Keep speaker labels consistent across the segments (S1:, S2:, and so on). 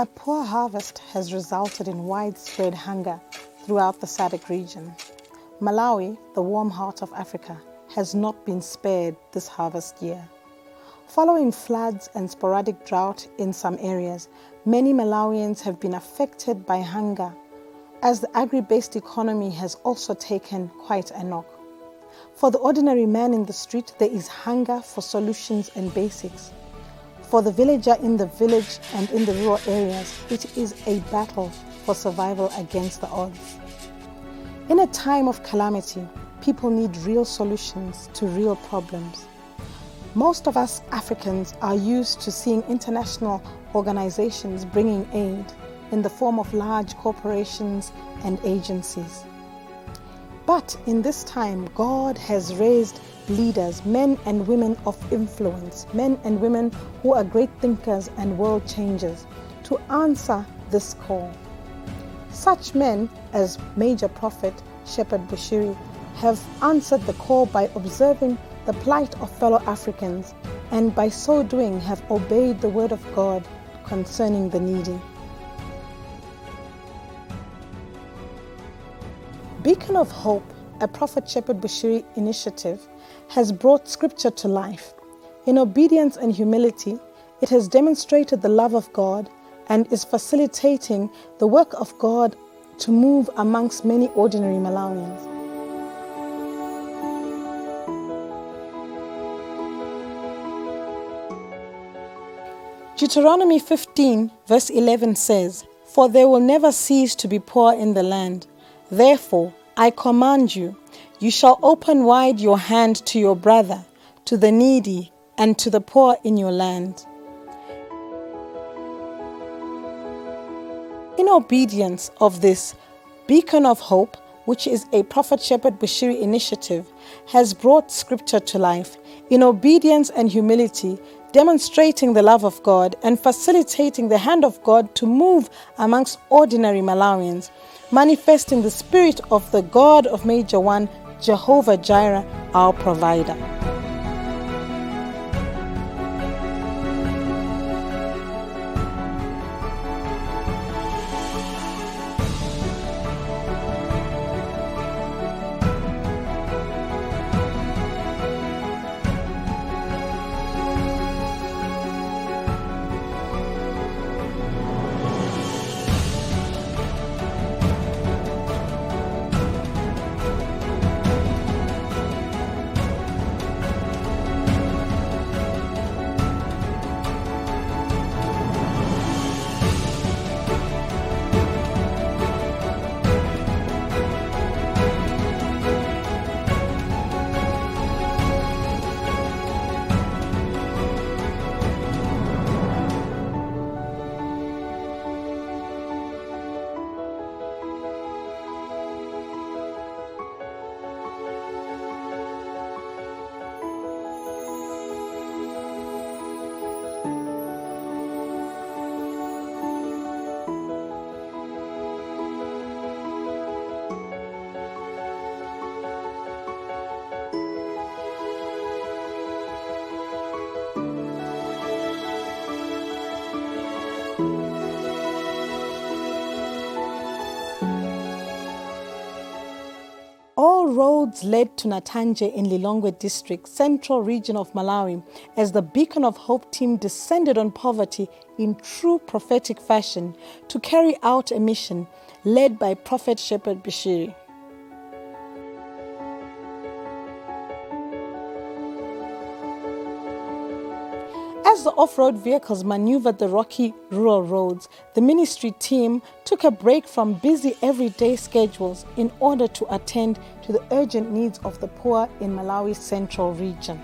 S1: A poor harvest has resulted in widespread hunger throughout the SADC region. Malawi, the warm heart of Africa, has not been spared this harvest year. Following floods and sporadic drought in some areas, many Malawians have been affected by hunger, as the agri based economy has also taken quite a knock. For the ordinary man in the street, there is hunger for solutions and basics. For the villager in the village and in the rural areas, it is a battle for survival against the odds. In a time of calamity, people need real solutions to real problems. Most of us Africans are used to seeing international organizations bringing aid in the form of large corporations and agencies. But in this time, God has raised leaders, men and women of influence, men and women who are great thinkers and world changers, to answer this call. Such men as Major Prophet Shepherd Bushiri have answered the call by observing the plight of fellow Africans and by so doing have obeyed the word of God concerning the needy. Beacon of Hope, a Prophet Shepherd Bushiri initiative, has brought scripture to life. In obedience and humility, it has demonstrated the love of God and is facilitating the work of God to move amongst many ordinary Malawians. Deuteronomy 15, verse 11 says, For there will never cease to be poor in the land. Therefore, I command you, you shall open wide your hand to your brother, to the needy, and to the poor in your land. In obedience of this beacon of hope, which is a Prophet Shepherd Bushiri initiative, has brought scripture to life in obedience and humility demonstrating the love of God and facilitating the hand of God to move amongst ordinary Malawians, manifesting the spirit of the God of Major One, Jehovah Jireh, our provider. Roads led to Nathenje in Lilongwe district, central region of Malawi, as the Beacon of Hope team descended on poverty in true prophetic fashion to carry out a mission led by Prophet Shepherd Bushiri. As the off road vehicles maneuvered the rocky rural roads, the ministry team took a break from busy everyday schedules in order to attend to the urgent needs of the poor in Malawi's central region.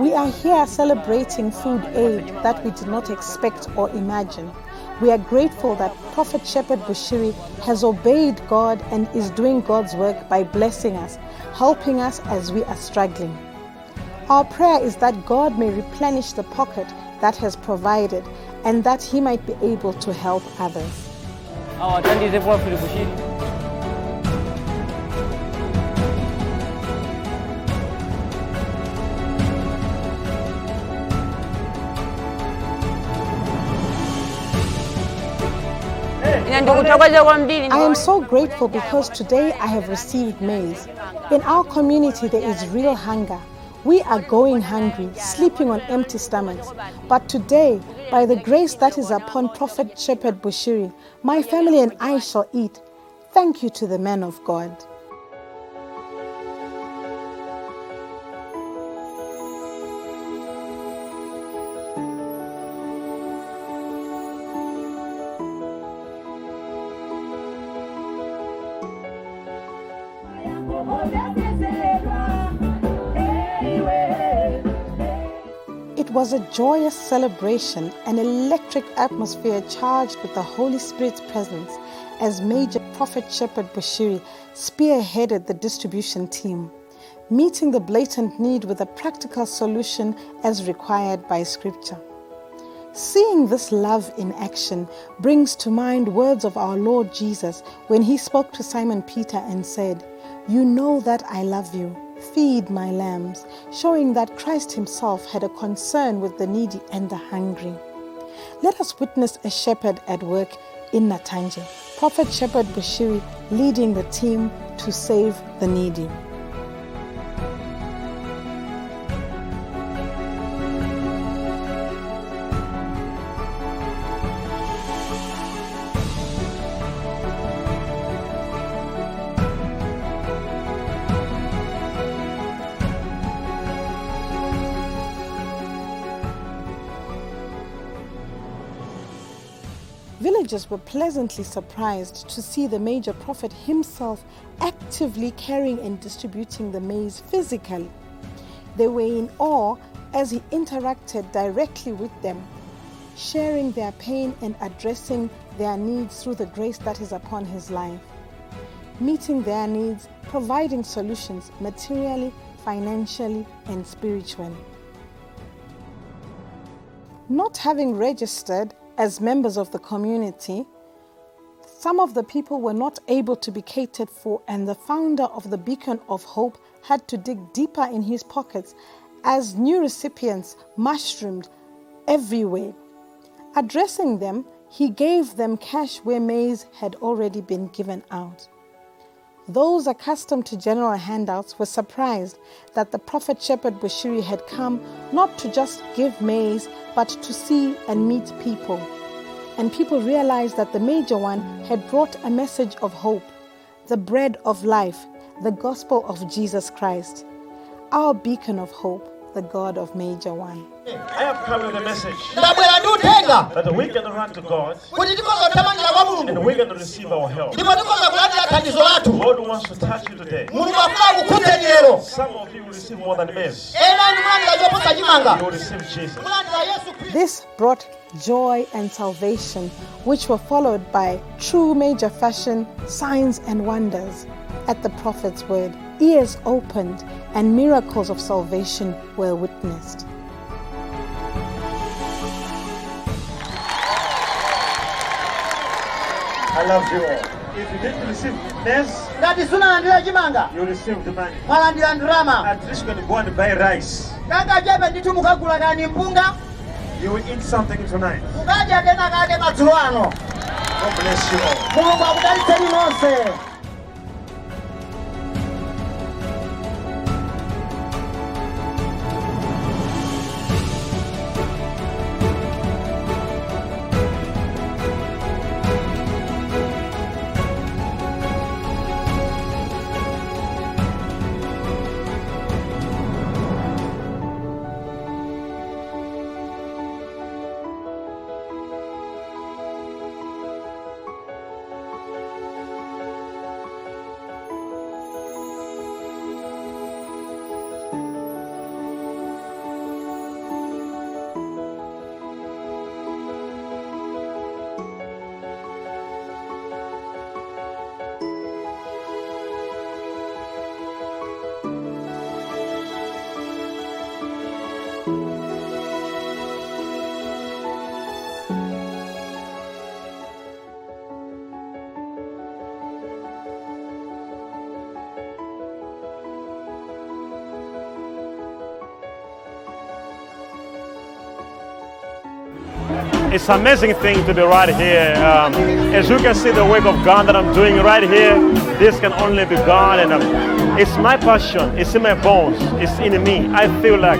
S1: We are here celebrating food aid that we did not expect or imagine. We are grateful that Prophet Shepherd Bushiri has obeyed God and is doing God's work by blessing us, helping us as we are struggling. Our prayer is that God may replenish the pocket that has provided and that he might be able to help others. I am so grateful because today I have received maize. In our community, there is real hunger. We are going hungry, sleeping on empty stomachs. But today, by the grace that is upon Prophet Shepherd Bushiri, my family and I shall eat. Thank you to the man of God. Was a joyous celebration, an electric atmosphere charged with the Holy Spirit's presence as Major Prophet Shepherd Bushiri spearheaded the distribution team, meeting the blatant need with a practical solution as required by Scripture. Seeing this love in action brings to mind words of our Lord Jesus when he spoke to Simon Peter and said, You know that I love you. Feed my lambs, showing that Christ himself had a concern with the needy and the hungry. Let us witness a shepherd at work in Nathenje, Prophet Shepherd Bushiri leading the team to save the needy. Villagers were pleasantly surprised to see the major prophet himself actively carrying and distributing the maize physically. They were in awe as he interacted directly with them, sharing their pain and addressing their needs through the grace that is upon his life. Meeting their needs, providing solutions materially, financially, and spiritually. Not having registered as members of the community, some of the people were not able to be catered for, and the founder of the Beacon of Hope had to dig deeper in his pockets as new recipients mushroomed everywhere. Addressing them, he gave them cash where maize had already been given out. Those accustomed to general handouts were surprised that the Prophet Shepherd Bushiri had come not to just give maize, but to see and meet people. And people realized that the major one had brought a message of hope, the bread of life, the gospel of Jesus Christ, our beacon of hope, the God of Major One.
S2: I have come with a message
S3: ndabwera ndi uthenga
S2: that we can run to God
S3: kuti tikhoza kuthamangira kwa
S2: and
S3: mulungu
S2: we're going to receive our help.
S3: ndipo tikhoza kulandira thandizo lathu
S2: God wants to touch you today.
S3: mulungu afuna kukhudzeni lero
S2: Some of you will receive more than this.
S3: ena anu mulandira choposa
S2: You will receive Jesus.
S3: mulandira yesu khristu
S1: This brought joy and salvation, which were followed by true major fashion, signs, and wonders. At the prophet's word, ears opened, and miracles of salvation were witnessed.
S2: I love you all. If you didn't receive this,
S3: ngati sunalandira chimanga
S2: you received the money.
S3: mwalandira ndalama
S2: At least you can go and buy rice.
S3: kanga ndithu mukagula kani mpunga
S2: You will eat something tonight.
S3: mukadya kena kake madzulo ano
S2: God bless you all.
S3: mulungu akudalitseni nonse
S4: It's an amazing thing to be right here. Um, as you can see, the work of God that I'm doing right here, this can only be God, and um, it's my passion. It's in my bones. It's in me. I feel like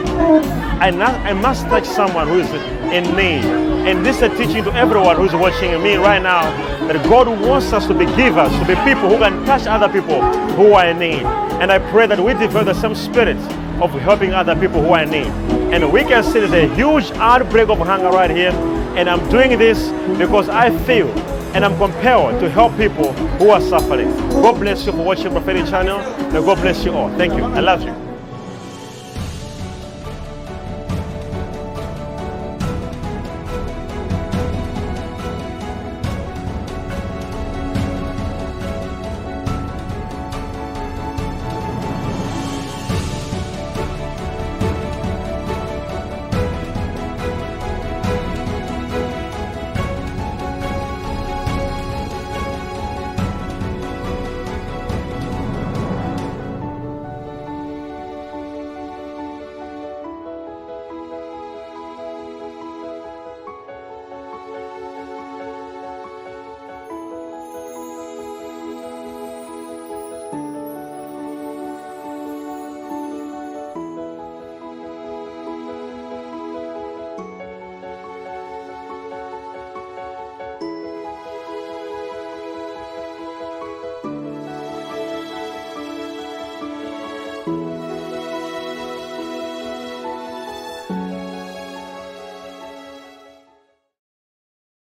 S4: I, not, I must touch someone who is in need. And this is a teaching to everyone who's watching me right now that God wants us to be givers, to be people who can touch other people who are in need. And I pray that we develop the same spirit of helping other people who are in need. And we can see there's a huge outbreak of hunger right here. And I'm doing this because I feel and I'm compelled to help people who are suffering. God bless you for watching Prophetic Channel. And God bless you all. Thank you. I love you.